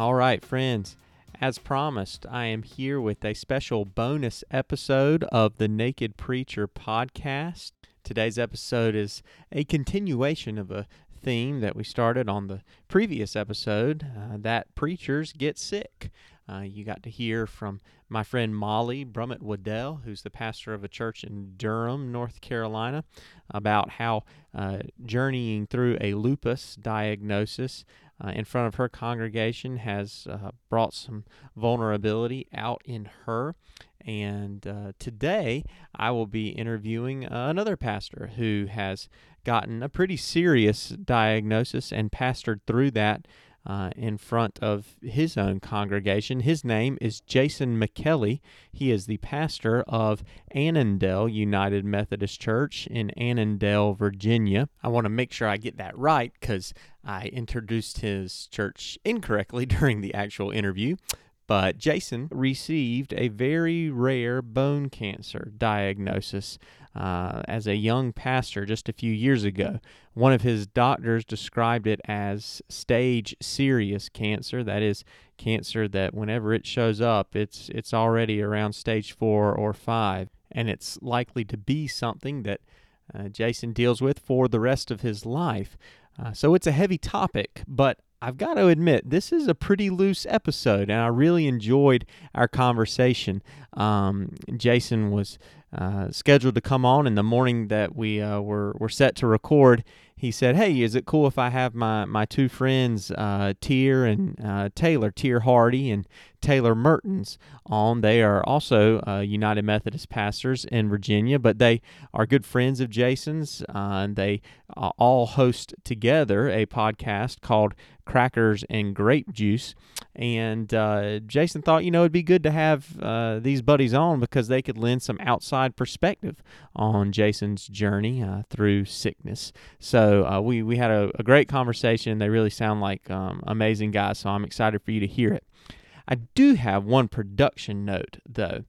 All right, friends. As promised, I am here with a special bonus episode of the Naked Preacher podcast. Today's episode is a continuation of a theme that we started on the previous episode uh, that preachers get sick. Uh, you got to hear from my friend Molly Brummett Waddell, who's the pastor of a church in Durham, North Carolina, about how uh, journeying through a lupus diagnosis uh, in front of her congregation has uh, brought some vulnerability out in her. And uh, today I will be interviewing another pastor who has gotten a pretty serious diagnosis and pastored through that uh, in front of his own congregation. His name is Jason Micheli. He is the pastor of Annandale United Methodist Church in Annandale, Virginia. I want to make sure I get that right because I introduced his church incorrectly during the actual interview. But Jason received a very rare bone cancer diagnosis uh, as a young pastor just a few years ago. One of his doctors described it as stage serious cancer. That is cancer that whenever it shows up, it's it's already around stage four or five, and it's likely to be something that uh, Jason deals with for the rest of his life. Uh, so it's a heavy topic, but I've got to admit, this is a pretty loose episode, and I really enjoyed our conversation. Um, Jason was uh, scheduled to come on in the morning that we uh, were, were set to record he said, "Hey, is it cool if I have my my two friends, uh, Teer and uh, Taylor, Teer Hardy and Taylor Mertins, on? They are also uh, United Methodist pastors in Virginia, but they are good friends of Jason's, and they all host together a podcast called Crackers and Grape Juice. And uh, Jason thought, you know, it'd be good to have these buddies on because they could lend some outside perspective on Jason's journey through sickness. So." So uh, we we had a, a, great conversation. They really sound like um, amazing guys. So I'm excited for you to hear it. I do have one production note though.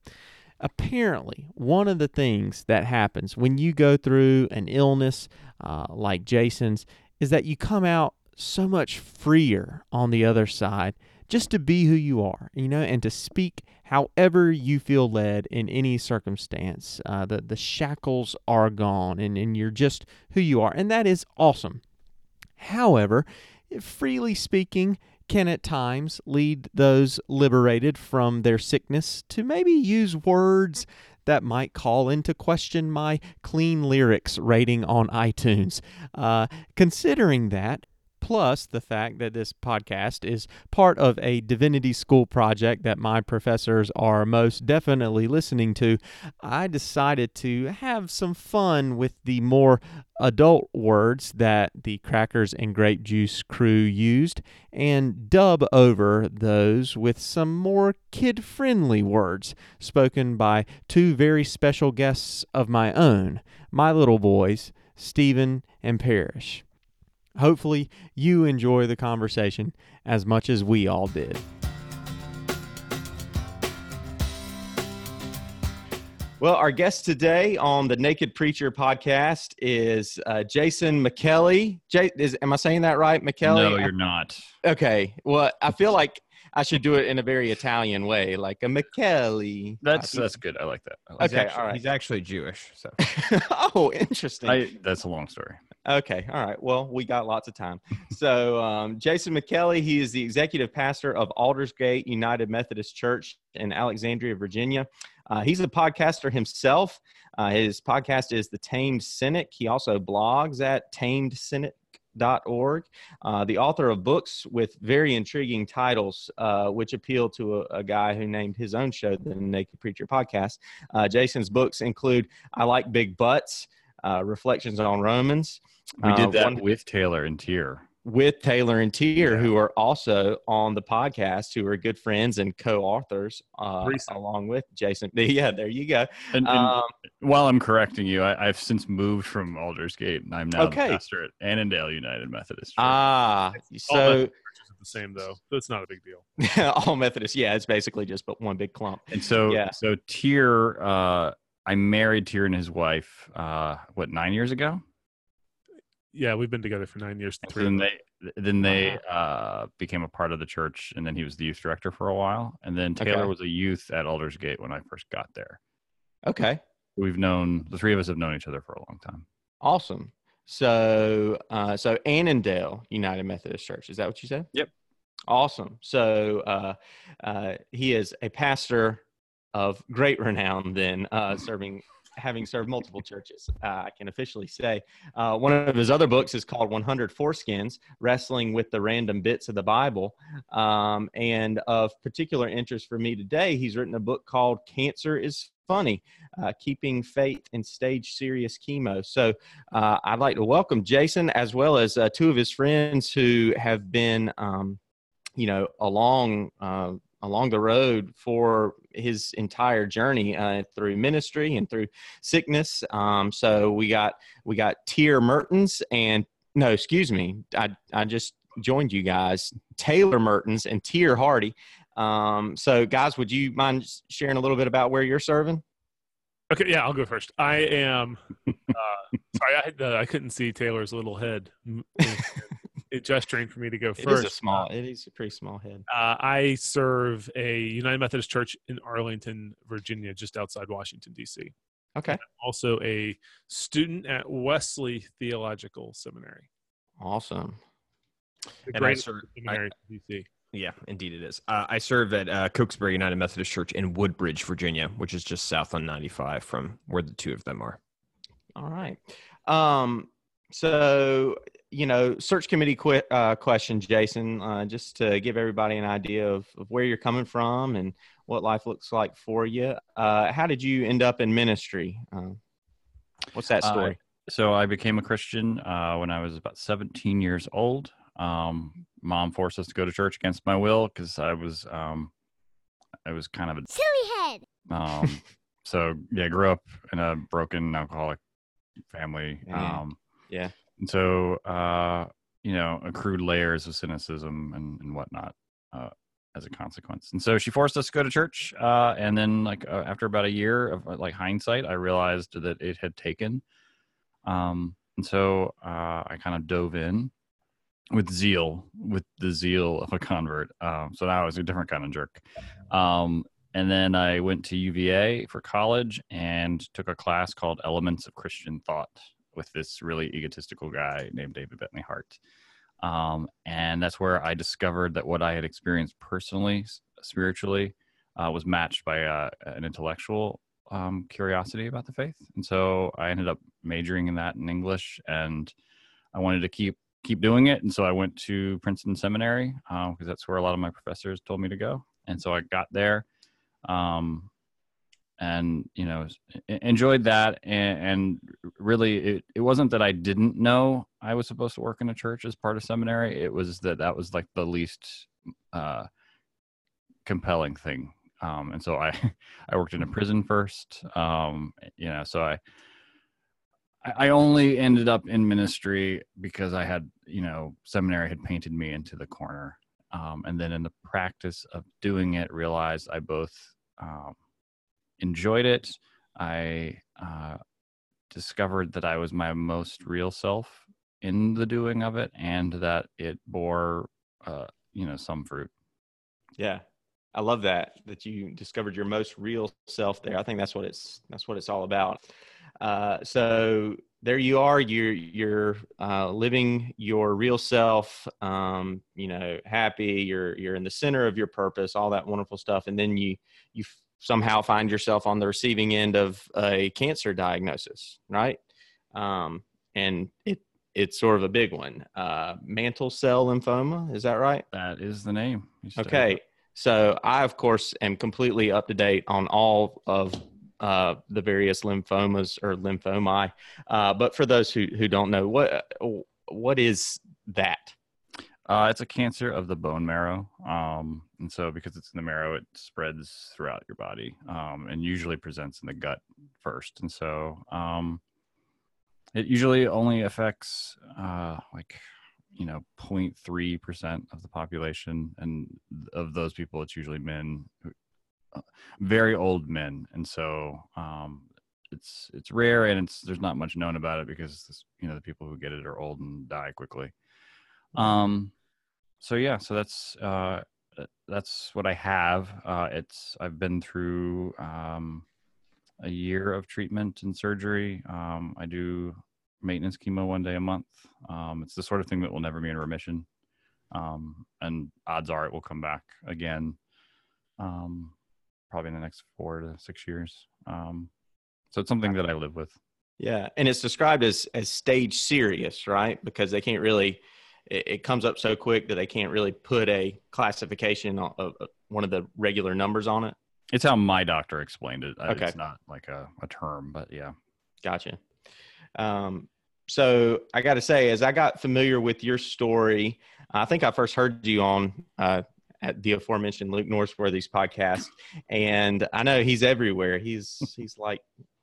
Apparently, one of the things that happens when you go through an illness uh, like Jason's is that you come out so much freer on the other side just to be who you are, you know, and to speak however you feel led in any circumstance. Uh, the, the shackles are gone and, and you're just who you are. And that is awesome. However, freely speaking, can at times lead those liberated from their sickness to maybe use words that might call into question my clean lyrics rating on iTunes. Uh, considering that, plus the fact that this podcast is part of a divinity school project that my professors are most definitely listening to, I decided to have some fun with the more adult words that the Crackers and Grape Juice crew used and dub over those with some more kid friendly words spoken by two very special guests of my own, my little boys, Steven and Parrish. Hopefully, you enjoy the conversation as much as we all did. Well, our guest today on the Naked Preacher podcast is uh, Jason McKelly. J- is, am I saying that right, McKelly? No, you're not. Okay. Well, I feel like I should do it in a very Italian way, like a McKelly. That's that's good. I like that. I like okay, actually, all right. He's actually Jewish, so oh, interesting. I, that's a long story. Okay. All right. Well, we got lots of time. So, um, Jason Micheli, he is the executive pastor of Aldersgate United Methodist Church in Alexandria, Virginia. Uh, he's a podcaster himself. Uh, his podcast is The Tamed Cynic. He also blogs at tamedcynic.org. Uh, the author of books with very intriguing titles, uh, which appeal to a, a, guy who named his own show the Naked Preacher Podcast. Uh, Jason's books include I Like Big Butts, uh, Reflections on Romans. We did Uh, that one- with Taylor and Teer. with Taylor and Teer, who are also on the podcast, who are good friends and co-authors, uh, along with Jason. Yeah, there you go. And, and Um, while I'm correcting you, I, I've since moved from Aldersgate, and I'm now Okay. the pastor at Annandale United Methodist. Church. ah, All so Methodist are the same though, so it's not a big deal. all Methodists. Yeah, it's basically just but one big clump. and so, yeah. so Teer, uh, I married Teer and his wife, uh, what nine years ago? Yeah, we've been together for nine years. So Three then they then they uh, became a part of the church, and then he was the youth director for a while. And then Taylor Okay. was a youth at Aldersgate when I first got there. Okay. We've known the three of us have known each other for a long time. Awesome. So, uh, so Annandale United Methodist Church. Is that what you said? Yep. Awesome. So, uh, uh, he is a pastor of great renown. Then, uh, serving, having served multiple churches, uh, I can officially say. Uh, one of his other books is called 100 Foreskins: Wrestling with the Random Bits of the Bible. Um, and of particular interest for me today, he's written a book called "Cancer Is Funny." Uh, keeping faith in stage serious chemo. So, uh, I'd like to welcome Jason as well as uh, two of his friends who have been, um, you know, along uh, along the road for his entire journey uh, through ministry and through sickness. Um, so we got we got Teer Mertins and no, excuse me, I I just joined you guys, Taylor Mertins and Teer Hardy. Um, so guys, would you mind sharing a little bit about where you're serving? Okay, yeah, I'll go first. I am. Uh, sorry, I, uh, I couldn't see Taylor's little head. M- It gesturing for me to go It is first. a small. It is a pretty small head. Uh, I serve a United Methodist Church in Arlington, Virginia, just outside Washington D.C. Okay. Also, a student at Wesley Theological Seminary. Awesome. The And I serve- seminary in D.C. Yeah, indeed it is. Uh, I serve at uh, Cokesbury United Methodist Church in Woodbridge, Virginia, which is just south on 95 from where the two of them are. All right. Um, so, you know, search committee que- uh, question, Jason, uh, just to give everybody an idea of, of where you're coming from and what life looks like for you. Uh, how did you end up in ministry? Um, what's that Uh, story? So I became a Christian uh, when I was about 17 years old. Um, mom forced us to go to church against my will because I was um, I was kind of a Silly head. um, so yeah, grew up in a broken alcoholic family. Yeah. And so, uh, you know, accrued layers of cynicism and, and whatnot uh, as a consequence. And so she forced us to go to church. Uh, and then, like, uh, after about a year of uh, like hindsight, I realized that it had taken. Um, and so uh, I kind of dove in with zeal, with the zeal of a convert. Um, so now I was a different kind of jerk. Um, and then I went to UVA for college and took a class called Elements of Christian Thought with this really egotistical guy named David Bentley Hart. Um, and that's where I discovered that what I had experienced personally, spiritually, uh, was matched by uh, an intellectual um, curiosity about the faith. And so I ended up majoring in that in English, and I wanted to keep keep doing it. And so I went to Princeton Seminary because that's where a lot of my professors told me to go. And so I got there, um, and you know enjoyed that. And, and really, it, it wasn't that I didn't know I was supposed to work in a church as part of seminary. It was that that was like the least uh, compelling thing. Um, and so I, I worked in a prison first. Um, you know, so I, I I only ended up in ministry because I had, you know, seminary had painted me into the corner. Um, and then in the practice of doing it, realized I both um, enjoyed it. I uh, discovered that I was my most real self in the doing of it, and that it bore, uh, you know, some fruit. Yeah. I love that that you discovered your most real self there. I think that's what it's that's what it's all about. Uh, so there you are. You're you're uh, living your real self. Um, you know, happy. You're you're in the center of your purpose. All that wonderful stuff, and then you you somehow find yourself on the receiving end of a cancer diagnosis, right? Um, and it it's sort of a big one. Uh, mantle cell lymphoma. Is that right? That is the name. Okay. So I, of course, am completely up to date on all of uh, the various lymphomas or lymphomi. Uh, but for those who, who don't know, what what is that? Uh, it's a cancer of the bone marrow. Um, and so because it's in the marrow, it spreads throughout your body um, and usually presents in the gut first. And so um, it usually only affects uh, like, you know, 0.3% of the population. And of those people, it's usually men, uh, very old men. And so um, it's it's rare and it's there's not much known about it because, you know, the people who get it are old and die quickly. Um, so yeah, so that's uh, that's what I have. Uh, it's I've been through um, a year of treatment and surgery. Um, I do maintenance chemo one day a month. Um, it's the sort of thing that will never be in remission, um, and odds are it will come back again, um, probably in the next four to six years. Um, so it's something that I live with. Yeah, and it's described as as stage serious, right? Because they can't really. It, it comes up so quick that they can't really put a classification of, of one of the regular numbers on it. It's how my doctor explained it. Okay. It's not like a, a term, but yeah. Gotcha. Um, so I got to say, as I got familiar with your story, I think I first heard you on uh, at the aforementioned Luke Norsworthy's podcast, and I know he's everywhere. He's he's like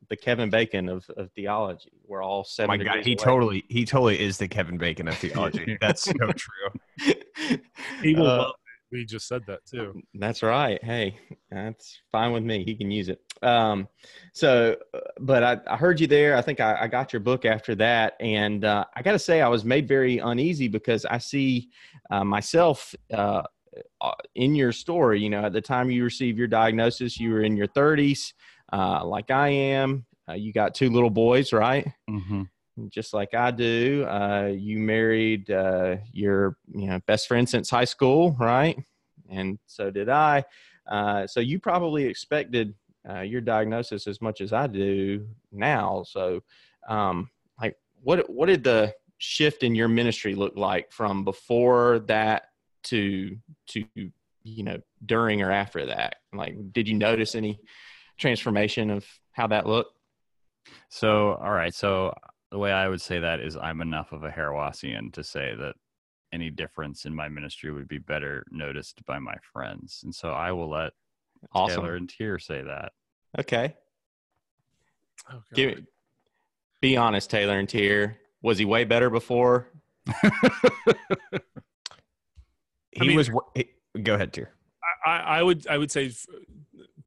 the Kevin Bacon of, of theology. We're all Oh seven. my God, he away. totally he totally is the Kevin Bacon of theology. That's so true. He will Uh. We just said that too. That's right. Hey, that's fine with me. He can use it. Um, so, uh, but I, I heard you there. I think I, I got your book after that, and uh, I got to say I was made very uneasy because I see uh, myself uh, uh, in your story. You know, at the time you received your diagnosis, you were in your 30s, uh, like I am. Uh, you got two little boys, right? Mm-hmm. just like I do. Uh, you married uh, your you know best friend since high school, right? And so did I. Uh, so you probably expected uh, your diagnosis as much as I do now. So, um, like, what what did the shift in your ministry look like from before that to to you know during or after that? Like, did you notice any transformation of how that looked? So, all right. So, the way I would say that is I'm enough of a Hauerwasian to say that any difference in my ministry would be better noticed by my friends. And so I will let Awesome. Taylor and Teer say that. Okay. Oh, Give it, be honest, Taylor and Teer. Was he way better before? He mean- was. wa- he- Go ahead, Teer. I, I would I would say f-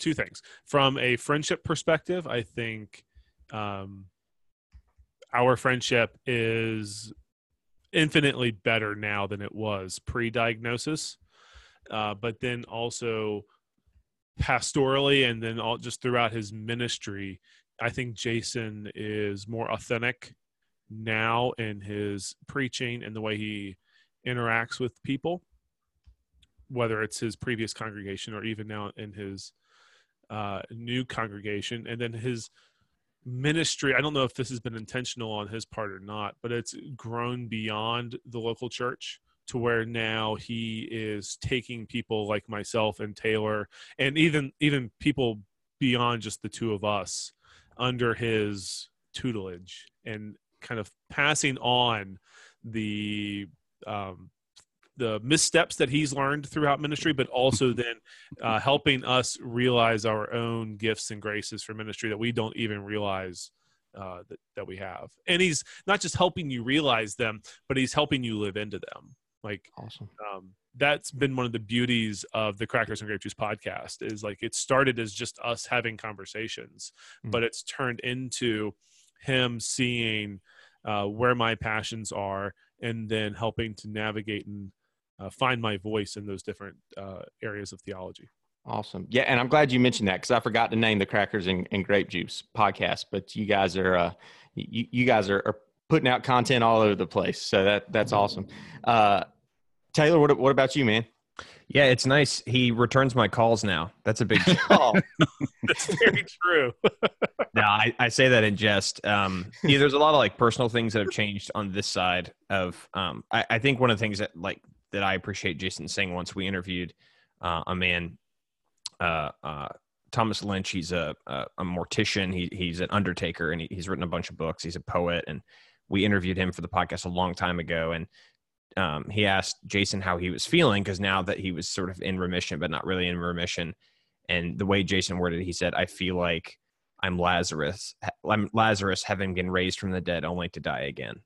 two things from a friendship perspective. I think um, our friendship is infinitely better now than it was pre-diagnosis, uh, but then also pastorally, and then all just throughout his ministry, I think Jason is more authentic now in his preaching and the way he interacts with people whether it's his previous congregation or even now in his uh, new congregation, and then his ministry. I don't know if this has been intentional on his part or not, but it's grown beyond the local church to where now he is taking people like myself and Taylor, and even even people beyond just the two of us under his tutelage and kind of passing on the um, the missteps that he's learned throughout ministry, but also then uh, helping us realize our own gifts and graces for ministry that we don't even realize uh, that, that we have. And he's not just helping you realize them, but he's helping you live into them. Like Awesome. um, that's been one of the beauties of the Crackers and Grape Juice podcast is like it started as just us having conversations, Mm. but it's turned into him seeing uh, where my passions are and then helping to navigate and uh, find my voice in those different uh, areas of theology. Awesome. Yeah, and I'm glad you mentioned that because I forgot to name the Crackers and, and Grape Juice podcast. But you guys are uh, you, you guys are, are putting out content all over the place, so that that's awesome. Uh, Taylor, what what about you, man? Yeah, it's nice. He returns my calls now. That's a big. Oh, That's very true. no, I, I say that in jest. Um, yeah, there's a lot of like personal things that have changed on this side of. Um, I, I think one of the things that like that I appreciate Jason saying once we interviewed uh, a man, uh, uh, Thomas Lynch. He's a a, a mortician. He he's an undertaker, and he, he's written a bunch of books. He's a poet, and we interviewed him for the podcast a long time ago, and. Um, he asked Jason how he was feeling because now that he was sort of in remission, but not really in remission, and the way Jason worded, it, he said, "I feel like I'm Lazarus. I'm Lazarus having been raised from the dead only to die again.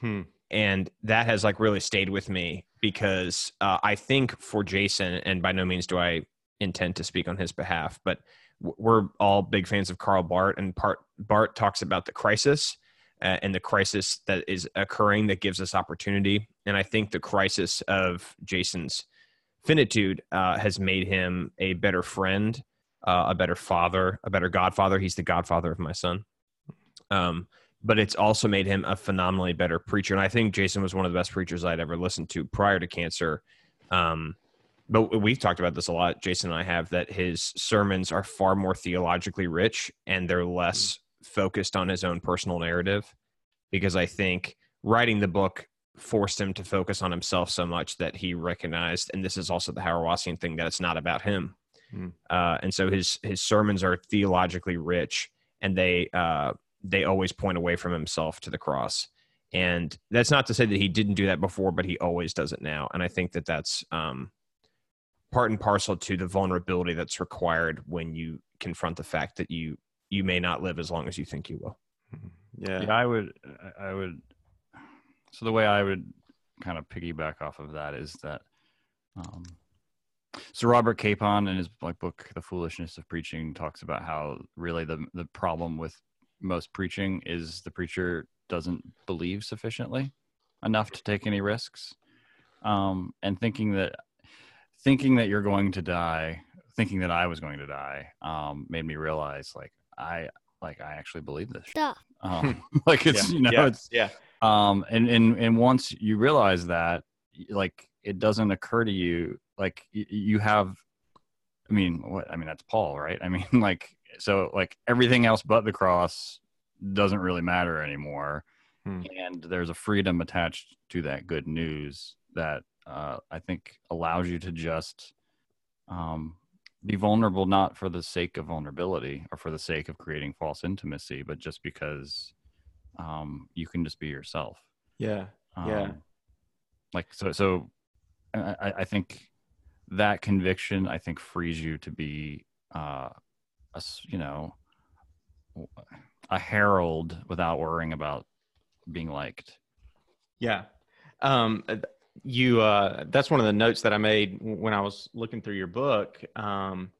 hmm. And that has like really stayed with me because uh, I think for Jason, and by no means do I intend to speak on his behalf, but we're all big fans of Karl Barth, and part, Barth talks about the crisis uh, and the crisis that is occurring that gives us opportunity. And I think the crisis of Jason's finitude uh, has made him a better friend, uh, a better father, a better godfather. He's the godfather of my son. Um, but it's also made him a phenomenally better preacher. And I think Jason was one of the best preachers I'd ever listened to prior to cancer. Um, but we've talked about this a lot, Jason and I have, that his sermons are far more theologically rich and they're less focused on his own personal narrative. Because I think writing the book forced him to focus on himself so much that he recognized, and this is also the Hauerwasian thing, that it's not about him. Hmm. Uh, and so his his sermons are theologically rich, and they uh, they always point away from himself to the cross. And that's not to say that he didn't do that before, but he always does it now. And I think that that's um, part and parcel to the vulnerability that's required when you confront the fact that you you may not live as long as you think you will. Yeah. yeah i would i I would so the way i would kind of piggyback off of that is that um so robert capon in his like book the foolishness of preaching talks about how really the the problem with most preaching is the preacher doesn't believe sufficiently enough to take any risks um and thinking that thinking that you're going to die thinking that i was going to die um made me realize like i like i actually believe this Stuff. um, like it's yeah. you know yeah. it's yeah. um and and and once you realize that like it doesn't occur to you like y- you have i mean what i mean that's paul right i mean like so like everything else but the cross doesn't really matter anymore Hmm. and there's a freedom attached to that good news that uh, i think allows you to just um, be vulnerable not for the sake of vulnerability or for the sake of creating false intimacy but just because um, you can just be yourself Yeah. um, Yeah. like so so I, I- I think that conviction i think frees you to be uh a you know a herald without worrying about being liked Yeah. Um, you, uh, that's one of the notes that I made when I was looking through your book. Um,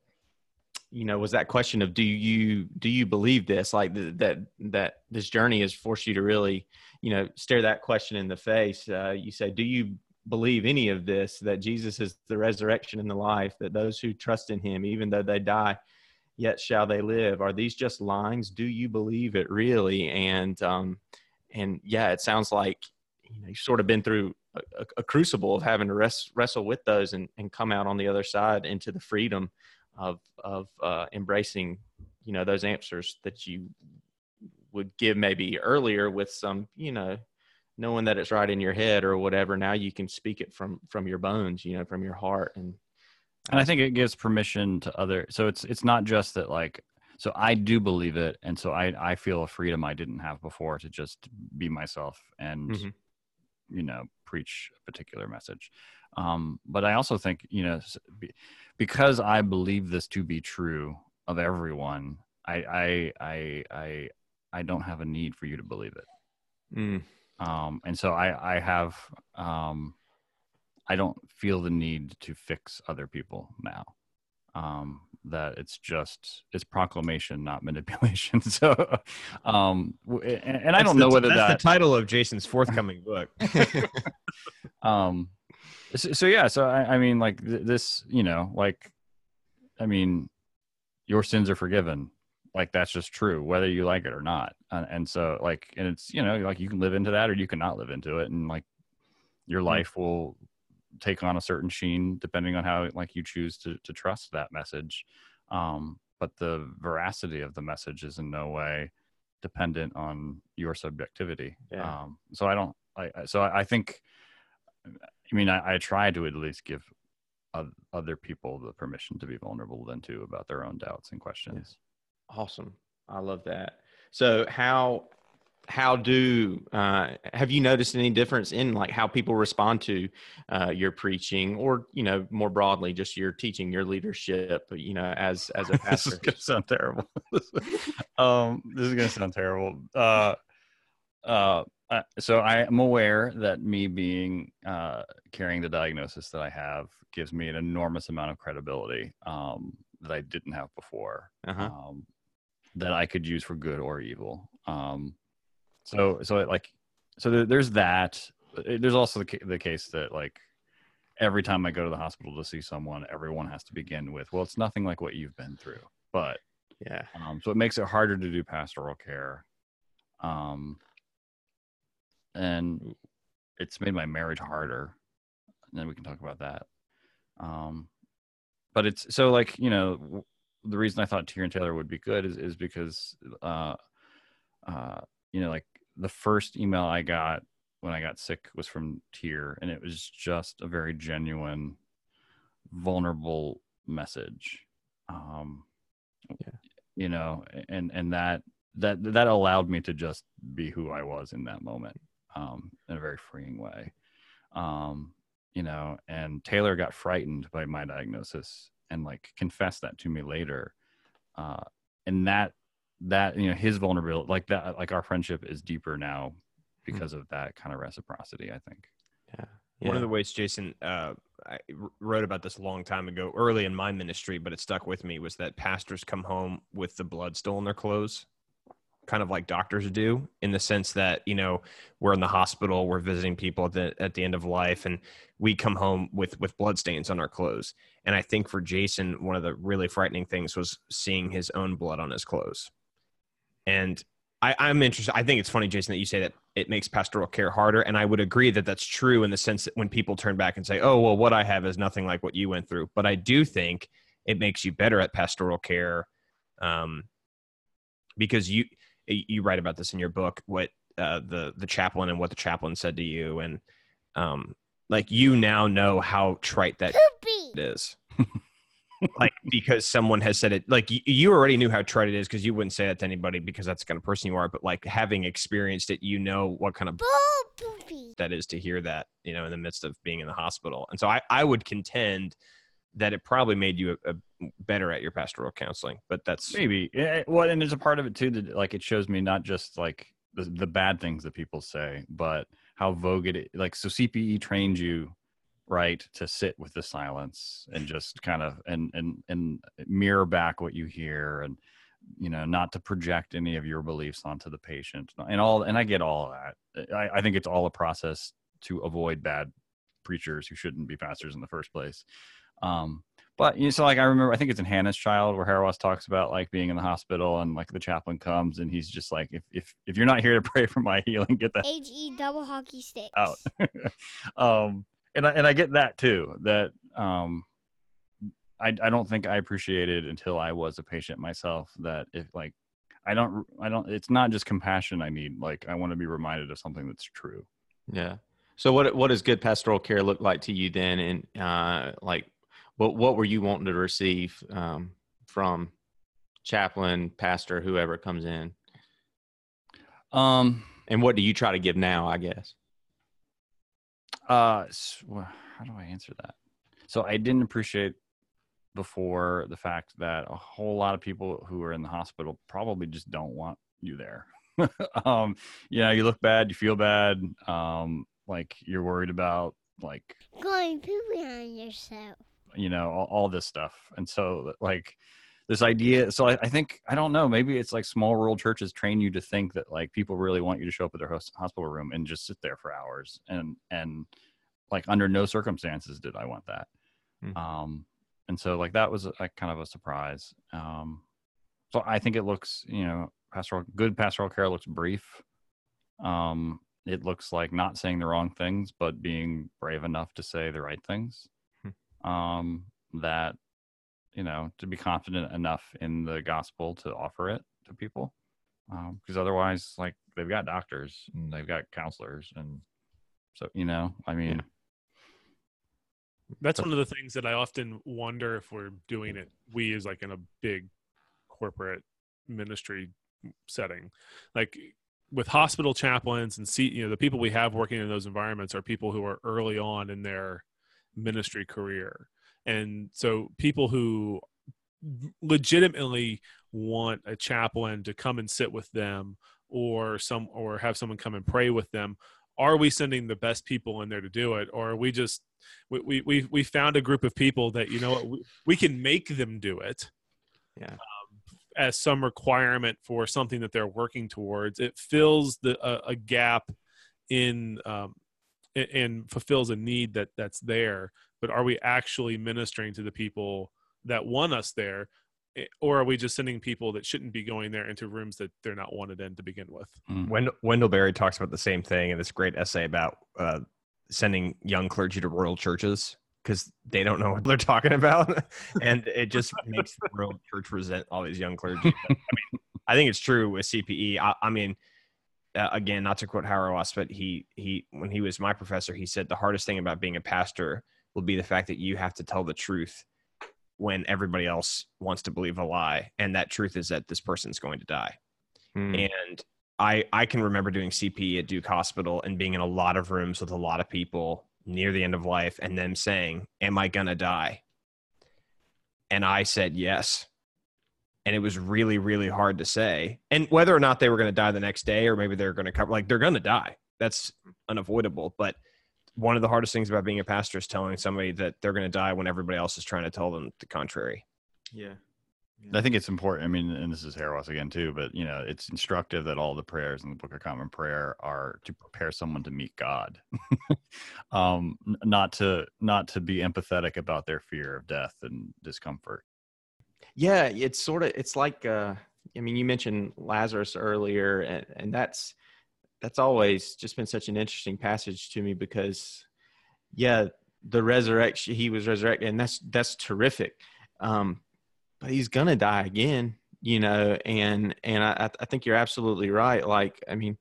you know, was that question of do you do you believe this? Like th- that that this journey has forced you to really, you know, stare that question in the face. Uh, you say, do you believe any of this? That Jesus is the resurrection and the life. That those who trust in Him, even though they die, yet shall they live. Are these just lines? Do you believe it really? And um, and yeah, it sounds like you know you've sort of been through a, a, crucible of having to res- wrestle with those and, and come out on the other side into the freedom of of uh, embracing you know those answers that you would give maybe earlier with some you know knowing that it's right in your head or whatever now you can speak it from from your bones you know from your heart and and i think it gives permission to other so it's it's not just that like so i do believe it and so i i feel a freedom i didn't have before to just be myself and Mhm. you know preach a particular message. Um but i also think you know because i believe this to be true of everyone i i i i, I don't have a need for you to believe it. Mm, um and so i i have um i don't feel the need to fix other people now. Um that it's just it's proclamation not manipulation. So um and, and i don't the- know whether that's that the title of Jason's forthcoming book. um so, so yeah so I, I mean like th- this you know like i mean your sins are forgiven. Like that's just true whether you like it or not. And, and so like and it's you know like you can live into that or you cannot live into it. And like your life will take on a certain sheen depending on how like you choose to to trust that message um but the veracity of the message is in no way dependent on your subjectivity Yeah. um so i don't i so i, think I mean, I, I try to at least give other people the permission to be vulnerable then too about their own doubts and questions. Awesome. I love that. So how how do uh, have you noticed any difference in like how people respond to uh, your preaching or you know more broadly just your teaching your leadership you know as as a pastor this is gonna sound terrible. um, this is gonna sound terrible. Uh, uh, uh, so I am aware that me being uh, carrying the diagnosis that I have gives me an enormous amount of credibility um, that I didn't have before. uh-huh. um, that I could use for good or evil. Um, So so it, like so there, there's that. There's also the the case that like every time I go to the hospital to see someone, everyone has to begin with, well, it's nothing like what you've been through, but Yeah. um, so it makes it harder to do pastoral care. Um, and it's made my marriage harder. And then we can talk about that. Um, but it's so like, you know, w- the reason I thought Teer and Taylor would be good is, is because, uh, uh, you know, like the first email I got when I got sick was from Teer, and it was just a very genuine, vulnerable message. Um, Yeah. you know, and and that that that allowed me to just be who I was in that moment, um, in a very freeing way. Um, you know, and Taylor got frightened by my diagnosis and like confessed that to me later, uh, and that that you know his vulnerability, like that, like our friendship is deeper now because of that kind of reciprocity. I think. Yeah. One of the ways, Jason, uh, I r- wrote about this a long time ago, early in my ministry, but it stuck with me, was that pastors come home with the blood still in their clothes, kind of like doctors do, in the sense that you know we're in the hospital, we're visiting people at the at the end of life, and we come home with with blood stains on our clothes. And I think for Jason, one of the really frightening things was seeing his own blood on his clothes. And I, I'm interested. I think it's funny, Jason, that you say that it makes pastoral care harder. And I would agree that that's true in the sense that when people turn back and say, oh, well, what I have is nothing like what you went through. But I do think it makes you better at pastoral care um, because you you write about this in your book, what uh, the the chaplain and what the chaplain said to you, and um, like you now know how trite that it is. like because someone has said it like you, you already knew how trite it is because you wouldn't say that to anybody because that's the kind of person you are but like having experienced it you know what kind of that is to hear that you know in the midst of being in the hospital and so i i would contend that it probably made you a, a better at your pastoral counseling but that's Maybe. Yeah, well, and there's a part of it too that like it shows me not just like the, the bad things that people say, but how vogue it like so CPE trained you right to sit with the silence and just kind of and and and mirror back what you hear and you know not to project any of your beliefs onto the patient and all and I get all of that. I, I think it's all a process to avoid bad preachers who shouldn't be pastors in the first place. Um, but you know, so like I remember, I think it's in Hannah's Child where Hauerwas talks about like being in the hospital and like the chaplain comes and he's just like, if if if you're not here to pray for my healing, get the H E double hockey stick out. um, and I and I get that too. That um, I I don't think I appreciated until I was a patient myself that if like I don't I don't it's not just compassion I need. Like I want to be reminded of something that's true. Yeah. So what what does good pastoral care look like to you then? And uh, like, what what were you wanting to receive um, from chaplain, pastor, whoever comes in? Um, And what do you try to give now? I guess. Uh, how do I answer that? So I didn't appreciate before the fact that a whole lot of people who are in the hospital probably just don't want you there. um, you know, you look bad, you feel bad, um, like you're worried about like Going poopy on yourself. you know all, all this stuff and so like this idea so I, I think i don't know maybe it's like small rural churches train you to think that like people really want you to show up at their hos- hospital room and just sit there for hours and and like under no circumstances did i want that. Hmm. um and so like that was a, a kind of a surprise. Um so i think it looks you know pastoral good pastoral care looks brief. Um it looks like not saying the wrong things but being brave enough to say the right things. Um, that you know to be confident enough in the gospel to offer it to people. Um, because otherwise like they've got doctors and they've got counselors and so you know i mean That's one of the things that I often wonder if we're doing it. We is like in a big corporate ministry setting, like with hospital chaplains and see, you know, the people we have working in those environments are people who are early on in their ministry career, and so people who legitimately want a chaplain to come and sit with them or some or have someone come and pray with them are we sending the best people in there to do it or are we just we we we, we found a group of people that you know what we, we can make them do it Yeah. um, as some requirement for something that they're working towards. It fills the a, a gap in um, a- and fulfills a need that that's there. But are we actually ministering to the people that want us there, Eh, or are we just sending people that shouldn't be going there into rooms that they're not wanted in to begin with? Wendell, Wendell Berry talks about the same thing in this great essay about uh, sending young clergy to rural churches because they don't know what they're talking about, and it just makes the rural church resent all these young clergy. But, I mean, I think it's true with CPE. I, I mean, uh, again, not to quote Hauerwas, but he he when he was my professor, he said the hardest thing about being a pastor will be the fact that you have to tell the truth when everybody else wants to believe a lie, and that truth is that this person's going to die Hmm. and I I can remember doing CP at Duke Hospital and being in a lot of rooms with a lot of people near the end of life and them saying, "Am I gonna die?" And I said yes. And it was really really hard to say. And whether or not they were going to die the next day or maybe they're going to cover like they're going to die. That's unavoidable, but one of the hardest things about being a pastor is telling somebody that they're going to die when everybody else is trying to tell them the contrary. yeah. I think it's important. I mean, and this is Hauerwas again too, but you know, it's instructive that all the prayers in the Book of Common Prayer are to prepare someone to meet God, um, not to not to be empathetic about their fear of death and discomfort. Yeah, it's sort of it's like uh I mean you mentioned Lazarus earlier and, and that's that's always just been such an interesting passage to me because yeah, the resurrection he was resurrected and that's that's terrific. Um but he's to die again, you know, and and I I think you're absolutely right like I mean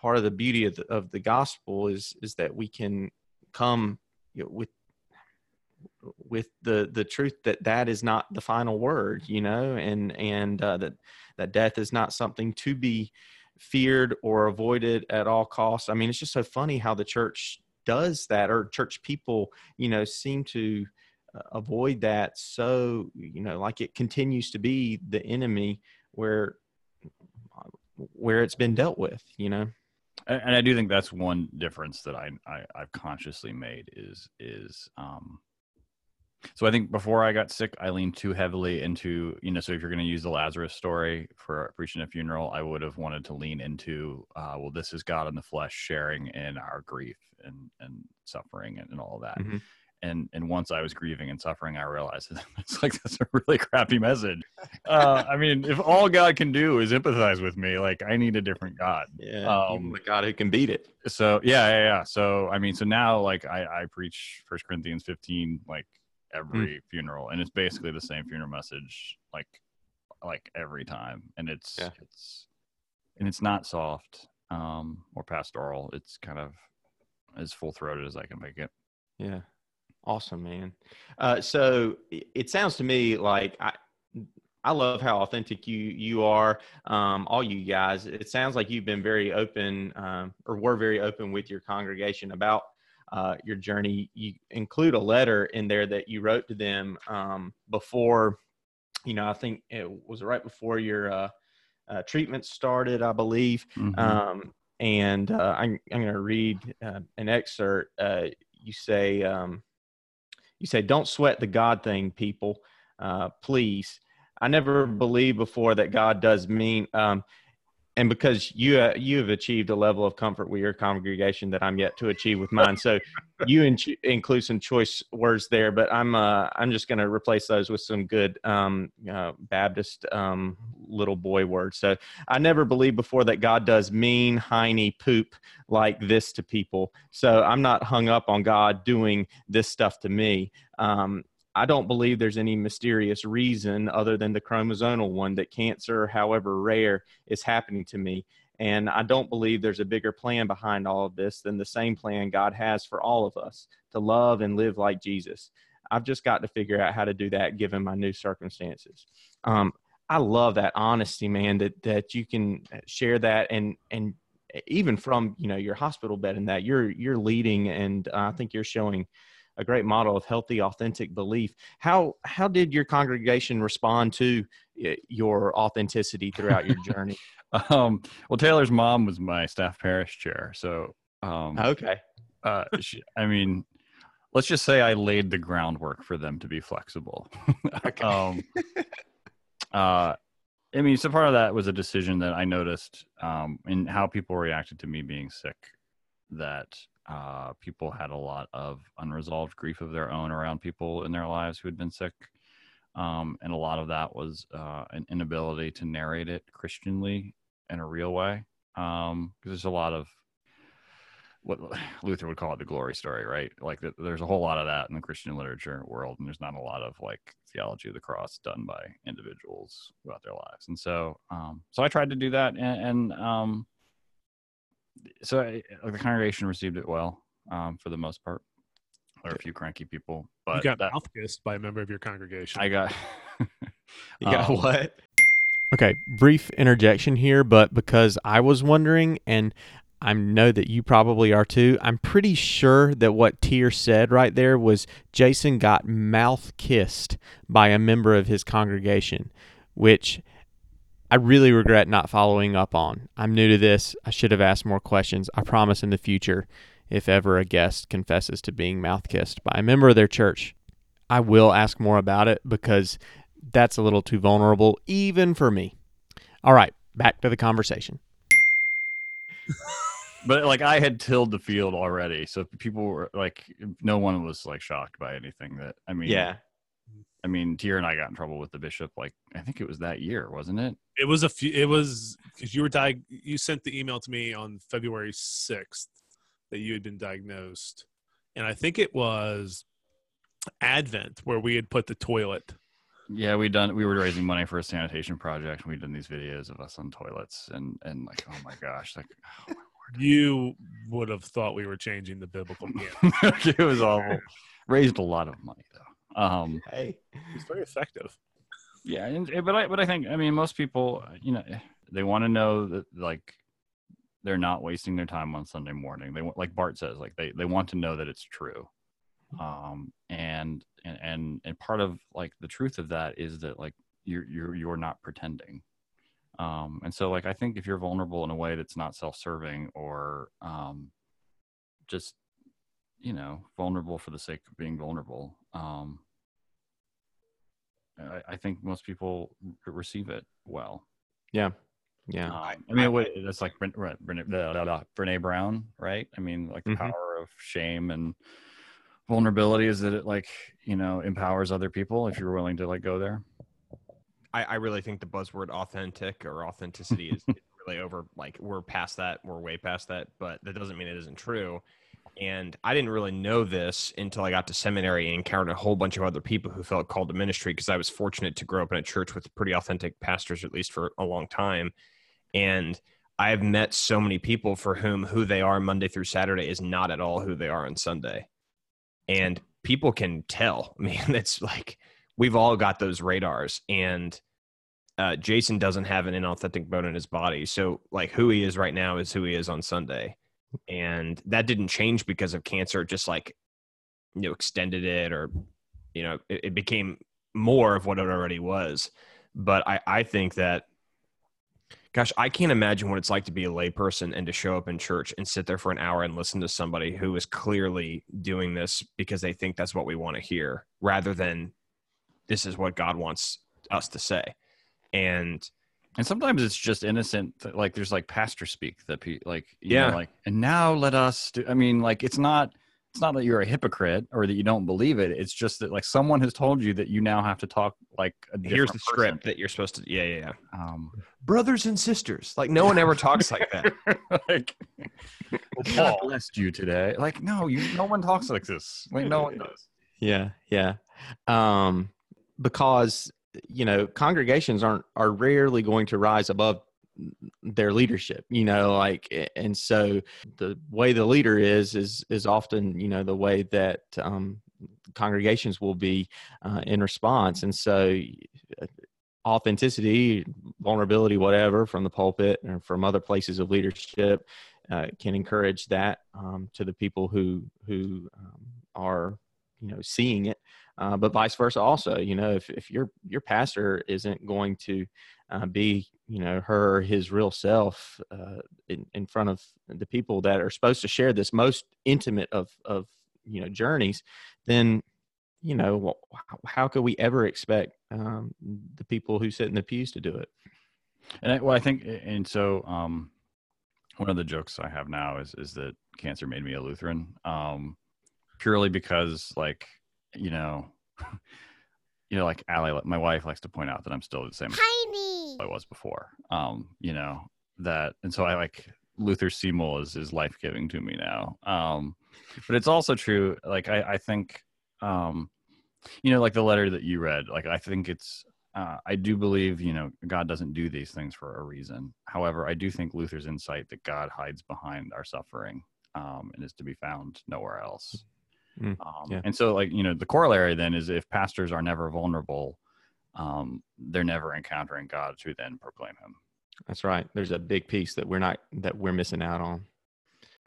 part of the beauty of the, of the gospel is is that we can come you know, with with the the truth that that is not the final word you know and and uh, that that death is not something to be feared or avoided at all costs i mean it's just so funny how the church does that or church people you know seem to uh, avoid that so you know like it continues to be the enemy where where it's been dealt with you know And, I do think that's one difference that I, I I've consciously made is is um. So I think before I got sick, I leaned too heavily into you know. So if you're going to use the Lazarus story for preaching a funeral, I would have wanted to lean into uh, well, this is God in the flesh sharing in our grief and and suffering and, and all that. Mhm. And and once I was grieving and suffering, I realized it's like that's a really crappy message. Uh, I mean, if all God can do is empathize with me, like I need a different God yeah Um, the god who can beat it so yeah yeah yeah so i mean so now like i i preach first corinthians 15 like every funeral and it's basically the same funeral message like like every time and it's Yeah. it's and it's not soft um or pastoral it's kind of as full-throated as i can make it Yeah. Awesome, man. Uh, so it sounds to me like I, I love how authentic you you are, um, all you guys. It sounds like you've been very open, um, or were very open with your congregation about uh, your journey. You include a letter in there that you wrote to them um, before, you know, I think it was right before your uh, uh, treatment started, I believe. Mhm. Um, and uh, I'm, I'm going to read uh, an excerpt. Uh, you say, um, you say, don't sweat the God thing, people, uh, please. I never believed before that God does mean, um, and because you uh, you have achieved a level of comfort with your congregation that I'm yet to achieve with mine, so you in- include some choice words there. But I'm uh, I'm just going to replace those with some good um, uh, Baptist um, little boy words. So I never believed before that God does mean, heiny poop like this to people. So I'm not hung up on God doing this stuff to me. Um, I don't believe there's any mysterious reason other than the chromosomal one that cancer, however rare, is happening to me. And I don't believe there's a bigger plan behind all of this than the same plan God has for all of us to love and live like Jesus. I've just got to figure out how to do that given my new circumstances. Um, I love that honesty, man. That that you can share that, and and even from you know your hospital bed and that you're you're leading, and uh, I think you're showing a great model of healthy, authentic belief. How how did your congregation respond to your authenticity throughout your journey? um well taylor's mom was my staff parish chair so um okay, uh, she, I mean, let's just say I laid the groundwork for them to be flexible. Okay. um, uh, I mean, so part of that was a decision that I noticed um, in how people reacted to me being sick. That uh, people had a lot of unresolved grief of their own around people in their lives who had been sick, um, and a lot of that was uh, an inability to narrate it Christianly in a real way. Because there's a lot of what Luther would call it the glory story, right? Like the, there's a whole lot of that in the Christian literature world, and there's not a lot of like theology of the cross done by individuals throughout their lives. And so, um, so I tried to do that, and, and um, so I, the congregation received it well um, for the most part. There were a few cranky people, but you got that, mouth kissed by a member of your congregation. I got. You got um, what? Okay, brief interjection here, but because I was wondering, and I know that you probably are too, I'm pretty sure that what Teer said right there was Jason got mouth kissed by a member of his congregation, which I really regret not following up on. I'm new to this. I should have asked more questions. I promise in the future, if ever a guest confesses to being mouth kissed by a member of their church, I will ask more about it because that's a little too vulnerable, even for me. All right, back to the conversation. but like I had tilled the field already, so people were like, no one was like shocked by anything that I mean. Yeah. I mean, Teer and I got in trouble with the bishop. Like, I think it was that year, wasn't it? it was a few. It was because you were diag- You sent the email to me on February sixth that you had been diagnosed, and I think it was Advent where we had put the toilet. Yeah, we done. We were raising money for a sanitation project. and We done these videos of us on toilets, and and like, oh my gosh, like, oh my You would have thought we were changing the biblical it was awful. Raised a lot of money though. Um, Hey. It's very effective. yeah, and, but I but I think I mean most people, you know, they want to know that like they're not wasting their time on Sunday morning. They want, like Barth says, like they they want to know that it's true. Um, and and and and part of like the truth of that is that like you're you're you're not pretending. Um, and so like I think if you're vulnerable in a way that's not self-serving or um, just you know vulnerable for the sake of being vulnerable, um, I, I think most people r- receive it well. Yeah. Yeah. Um, I mean, what, that's like Brene, Brene, Brene, blah, blah, blah, Brene Brown, right? I mean, like the Mhm. power of shame and vulnerability is that it like you know empowers other people if you're willing to like go there. I, I really think the buzzword authentic or authenticity is, is really over. Like we're past that. We're way past that. But that doesn't mean it isn't true. And I didn't really know this until I got to seminary and encountered a whole bunch of other people who felt called to ministry because I was fortunate to grow up in a church with pretty authentic pastors, at least for a long time. And I've met so many people for whom who they are Monday through Saturday is not at all who they are on Sunday. And people can tell. I mean, it's like we've all got those radars. And uh, Jason doesn't have an inauthentic bone in his body. So, like, who he is right now is who he is on Sunday. And that didn't change because of cancer, just like, you know, extended it or, you know, it, it became more of what it already was. But I, I think that gosh, I can't imagine what it's like to be a layperson and to show up in church and sit there for an hour and listen to somebody who is clearly doing this because they think that's what we want to hear rather than this is what God wants us to say. And And sometimes it's just innocent. Like there's like pastor speak that pe- like you Yeah. know, like and now let us. Do, I mean, like it's not. It's not that you're a hypocrite or that you don't believe it. It's just that like someone has told you that you now have to talk like a here's the person. script that you're supposed to, yeah, yeah, yeah. Um, Brothers and sisters. Like, no one ever talks like that. like, God blessed you today. Like, no, you. No one talks like this. Like, no one does. Yeah, yeah. Um, because you know congregations aren't are rarely going to rise above their leadership. You know, like and so the way the leader is is is often you know the way that um, congregations will be uh, in response, and so. uh, Authenticity, vulnerability, whatever, from the pulpit or from other places of leadership, uh, can encourage that um, to the people who who um, are you know seeing it uh, but vice versa also you know if, if your your pastor isn't going to uh, be you know her his real self uh, in, in front of the people that are supposed to share this most intimate of of you know journeys then you know how could we ever expect um, the people who sit in the pews to do it? And I, well, I think, and so um, one of the jokes I have now is is that cancer made me a Lutheran, um, purely because, like, you know, you know, like Allie, my wife likes to point out that I'm still the same Tiny. I was before. Um, you know that, and so I like Luther Seymour is is life giving to me now. Um, but it's also true. Like I, I think, um, you know, like the letter that you read. Like I think it's. Uh, I do believe, you know, God doesn't do these things for a reason. However, I do think Luther's insight that God hides behind our suffering um, and is to be found nowhere else. Mm, um, yeah. And so, like, you know, the corollary then is if pastors are never vulnerable, um, they're never encountering God to then proclaim Him. That's right. There's a big piece that we're not that we're missing out on.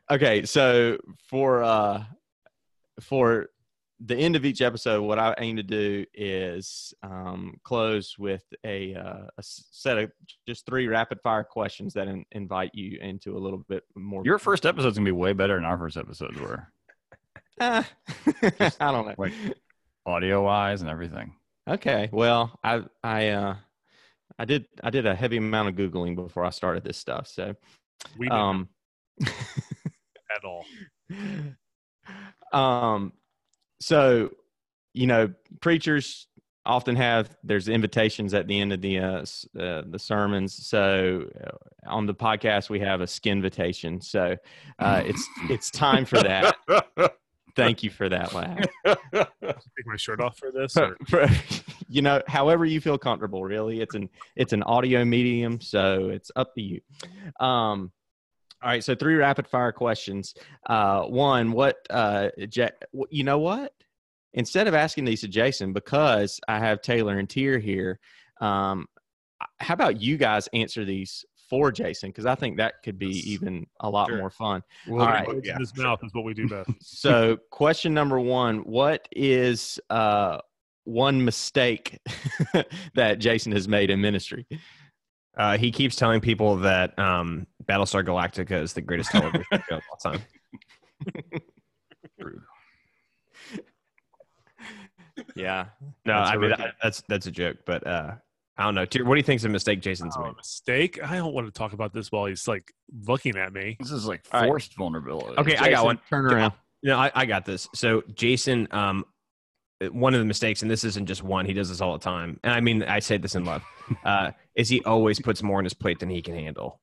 Okay, so for uh for the end of each episode, what I aim to do is um, close with a, uh, a set of just three rapid fire questions that in, invite you into a little bit more. Your first episode's gonna be way better than our first episodes were, Ah, I don't know. like- audio wise and everything. Okay, well, I I uh, I did I did a heavy amount of googling before I started this stuff, so We um. at all. um so you know preachers often have there's invitations at the end of the uh, uh the sermons so uh, on the podcast we have a skin invitation so uh it's it's time for that thank you for that laugh. Take my shirt off for this. Or, you know however you feel comfortable really. It's an it's an audio medium so it's up to you. Um all right so three rapid fire questions. Uh one what uh Ja- w- you know what? Instead of asking these to jason because i have taylor and Teer here um how about you guys answer these for jason because i think that could be Yes. even a lot Sure. more fun Well, All right. Words in his mouth is what we do best. so question number one what is uh one mistake that jason has made in ministry Uh, he keeps telling people that um, Battlestar Galactica is the greatest television show of all time. yeah No, That's I mean that, that's that's a joke, but uh, I don't know. What do you think's a mistake Jason's Oh, made? mistake. I don't want to talk about this while he's like looking at me. This is like All right. forced vulnerability. Okay, I got one. turn around No, I, I got this. So Jason, um, one of the mistakes, and this isn't just one, he does this all the time. And I mean, I say this in love, uh, is he always puts more on his plate than he can handle.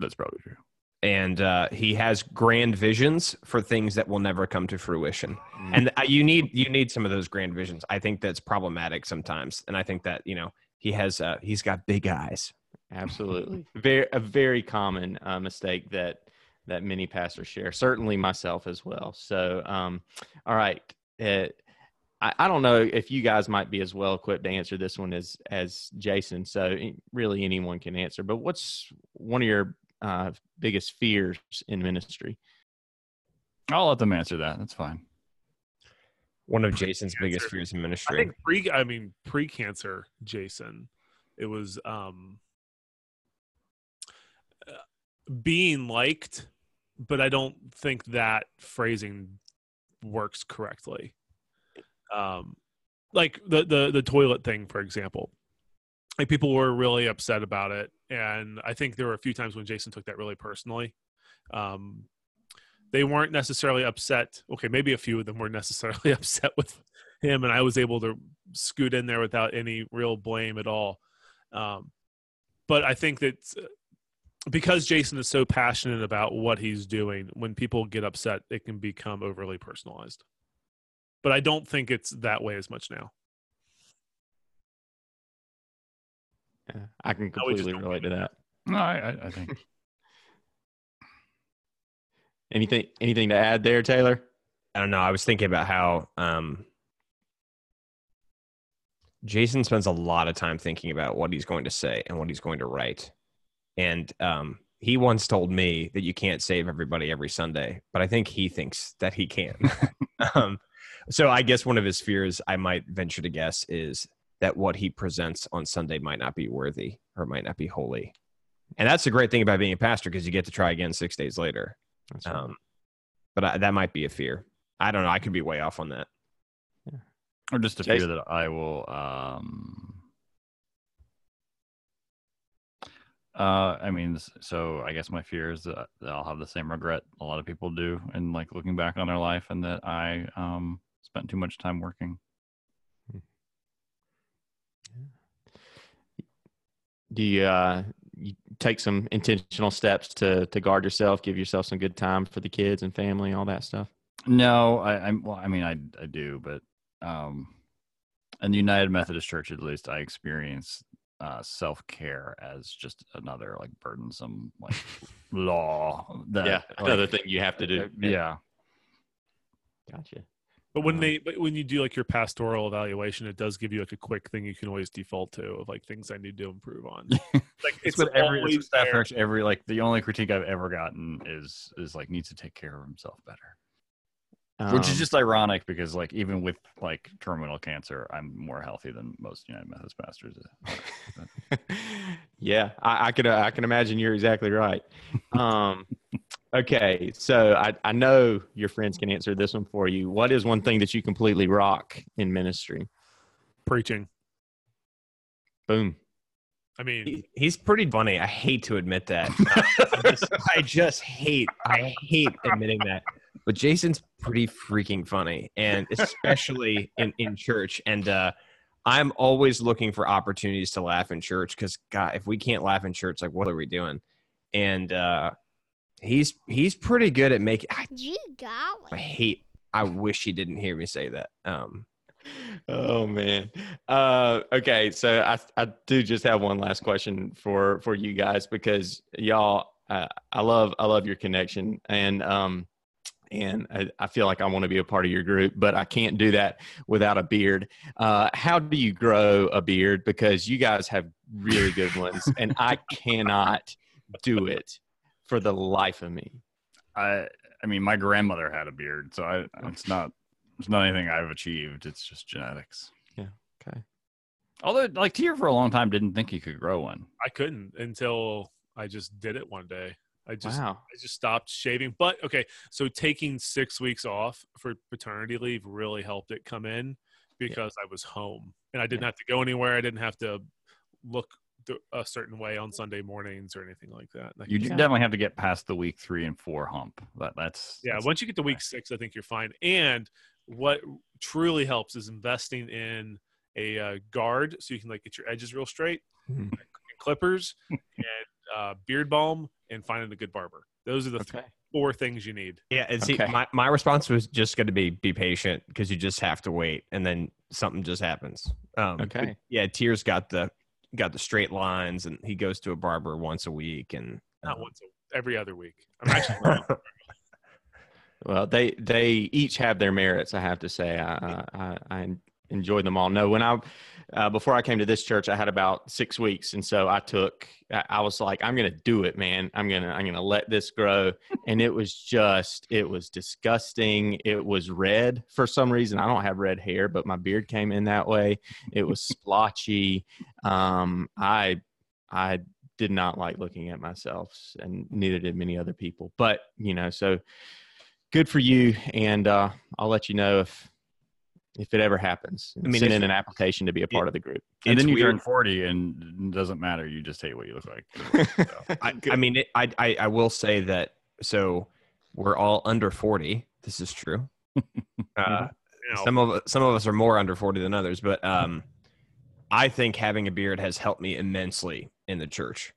That's probably true. And uh, he has grand visions for things that will never come to fruition. Mm. And uh, you need you need some of those grand visions. I think that's problematic sometimes, and I think that you know he has uh, he's got big eyes. absolutely very a very common uh, mistake that that many pastors share certainly myself as well so um all right uh, I, I don't know if you guys might be as well equipped to answer this one as as jason so eh, really anyone can answer but what's one of your uh, biggest fears in ministry I'll let them answer that. That's fine. One of Jason's biggest fears in ministry. I think pre. I mean pre-cancer, Jason. It was um uh, being liked, but I don't think that phrasing works correctly. Um, like the the the toilet thing, for example. Like people were really upset about it, and I think there were a few times when Jason took that really personally. Um, they weren't necessarily upset. Okay, maybe a few of them were necessarily upset with him, and I was able to scoot in there without any real blame at all. Um, but I think that uh, because Jason is so passionate about what he's doing, when people get upset, it can become overly personalized. But I don't think it's that way as much now. Yeah, i can No, we just completely don't relate to that No, I, I, I think anything anything to add there taylor I don't know. I was thinking about how um, Jason spends a lot of time thinking about what he's going to say and what he's going to write. And um, he once told me that you can't save everybody every Sunday, but I think he thinks that he can. um, so I guess one of his fears, I might venture to guess, is that what he presents on Sunday might not be worthy or might not be holy. And that's the great thing about being a pastor because you get to try again six days later. Right. Um, but I, that might be a fear. I don't know. I could be way off on that. or just a fear that I will um Uh, I mean, so I guess my fear is that, that I'll have the same regret a lot of people do, and like looking back on their life, and that I um spent too much time working. Do you, uh, you take some intentional steps to to guard yourself, give yourself some good time for the kids and family, all that stuff? No, I, I'm well. I mean, I I do, but um, in the United Methodist Church, at least, I experience uh, self care as just another like burdensome like law. That, yeah, like, another thing you have to do. uh, yeah. gotcha. But when they, but when you do like your pastoral evaluation, it does give you like a quick thing you can always default to of like things I need to improve on. Like It's it's every it's staff there. every like the only critique I've ever gotten is is like needs to take care of himself better. Which is Um, just ironic because like even with like terminal cancer, I'm more healthy than most United Methodist pastors. yeah, I, I can uh, I can imagine you're exactly right. Um, okay, so I, I know your friends can answer this one for you. What is one thing that you completely rock in ministry? preaching. Boom. I mean, He- He's pretty funny. I hate to admit that. I, just, I just hate. I hate admitting that. But Jason's pretty freaking funny, and especially in in church. And uh, I'm always looking for opportunities to laugh in church because God, if we can't laugh in church, like what are we doing? And uh, he's he's pretty good at making. I, You I hate. I wish he didn't hear me say that. Um, Oh man. Uh, okay, so I I do just have one last question for for you guys because y'all, uh, I love I love your connection and um and I, I feel like I want to be a part of your group, but I can't do that without a beard. Uh, how do you grow a beard? Because you guys have really good ones, and I cannot do it for the life of me. I I mean, my grandmother had a beard, so I it's not it's not anything I've achieved. It's just genetics. Yeah, okay. Although, like Teer for a long time didn't think he could grow one. I couldn't until I just did it one day. I just wow. I just stopped shaving. But okay, so taking six weeks off for paternity leave really helped it come in because I was home and I didn't have to go anywhere. I didn't have to look a certain way on Sunday mornings or anything like that. And I You Yeah. definitely have to get past the week three and four hump. That that's yeah, that's- once you get to week six, I think you're fine. And what truly helps is investing in a uh, guard so you can like get your edges real straight, Mhm. And clippers, and uh, beard balm, and finding a good barber. Those are the th- Okay. four things you need. Yeah, and see, Okay. my, my response was just going to be be patient because you just have to wait, and then something just happens. Um, Okay. yeah, Teer's got the got the straight lines, and he goes to a barber once a week, and Not uh, once, a, every other week. I'm actually Well, they they each have their merits. I have to say, I I, I enjoyed them all. No, when I uh, before I came to this church, I had about six weeks, and so I took. I was like, I'm gonna do it, man. I'm gonna I'm gonna let this grow, and it was just it was disgusting. It was red for some reason. I don't have red hair, but my beard came in that way. It was splotchy. Um, I I did not like looking at myself, and neither did many other people. But you know, so good for you and uh, i'll let you know if if it ever happens I mean, send in an application to be a part of the group and then you weird. turn forty, and it doesn't matter. You just hate what you look like. So, I, I mean, it, I, I I will say that. So we're all under forty. This is true. Uh, you some of some of us are more under 40 than others but um i think having a beard has helped me immensely in the church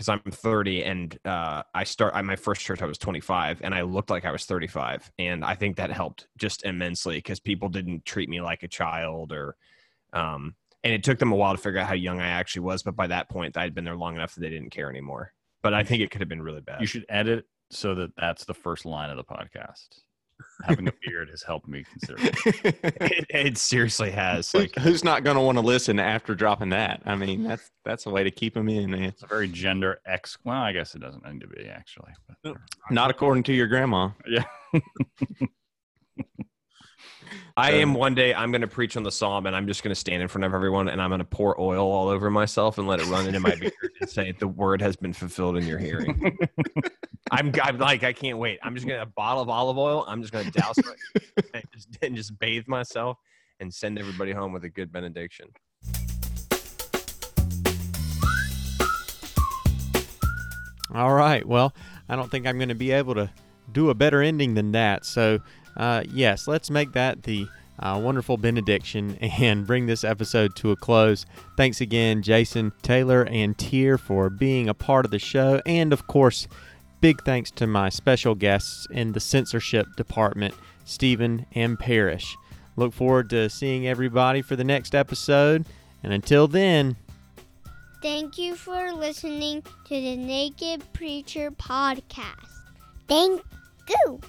because i'm 30 and uh i start at my first church i was 25 and i looked like i was 35 and i think that helped just immensely because people didn't treat me like a child or um and it took them a while to figure out how young i actually was but by that point i'd been there long enough that they didn't care anymore but i think it could have been really bad you should edit so that that's the first line of the podcast. Having a beard has helped me considerably. it, it seriously has like who's not going to want to listen after dropping that i mean that's that's a way to keep them in man It's a very gender ex. Well, I guess it doesn't need to be actually. But, not according to your grandma yeah. I am one day I'm going to preach on the psalm and I'm just going to stand in front of everyone and I'm going to pour oil all over myself and let it run into my beard and say the word has been fulfilled in your hearing. I'm, I'm like I can't wait. I'm just going to a bottle of olive oil. I'm just going to douse it and just, and just bathe myself and send everybody home with a good benediction. All right. Well, I don't think I'm going to be able to do a better ending than that. So, uh, yes, let's make that the uh, wonderful benediction and bring this episode to a close. Thanks again, Jason, Taylor, and Teer for being a part of the show. And of course, big thanks to my special guests in the censorship department, Steven and Parrish. Look forward to seeing everybody for the next episode. And until then, Thank you for listening to the Naked Preacher Podcast. Thank you.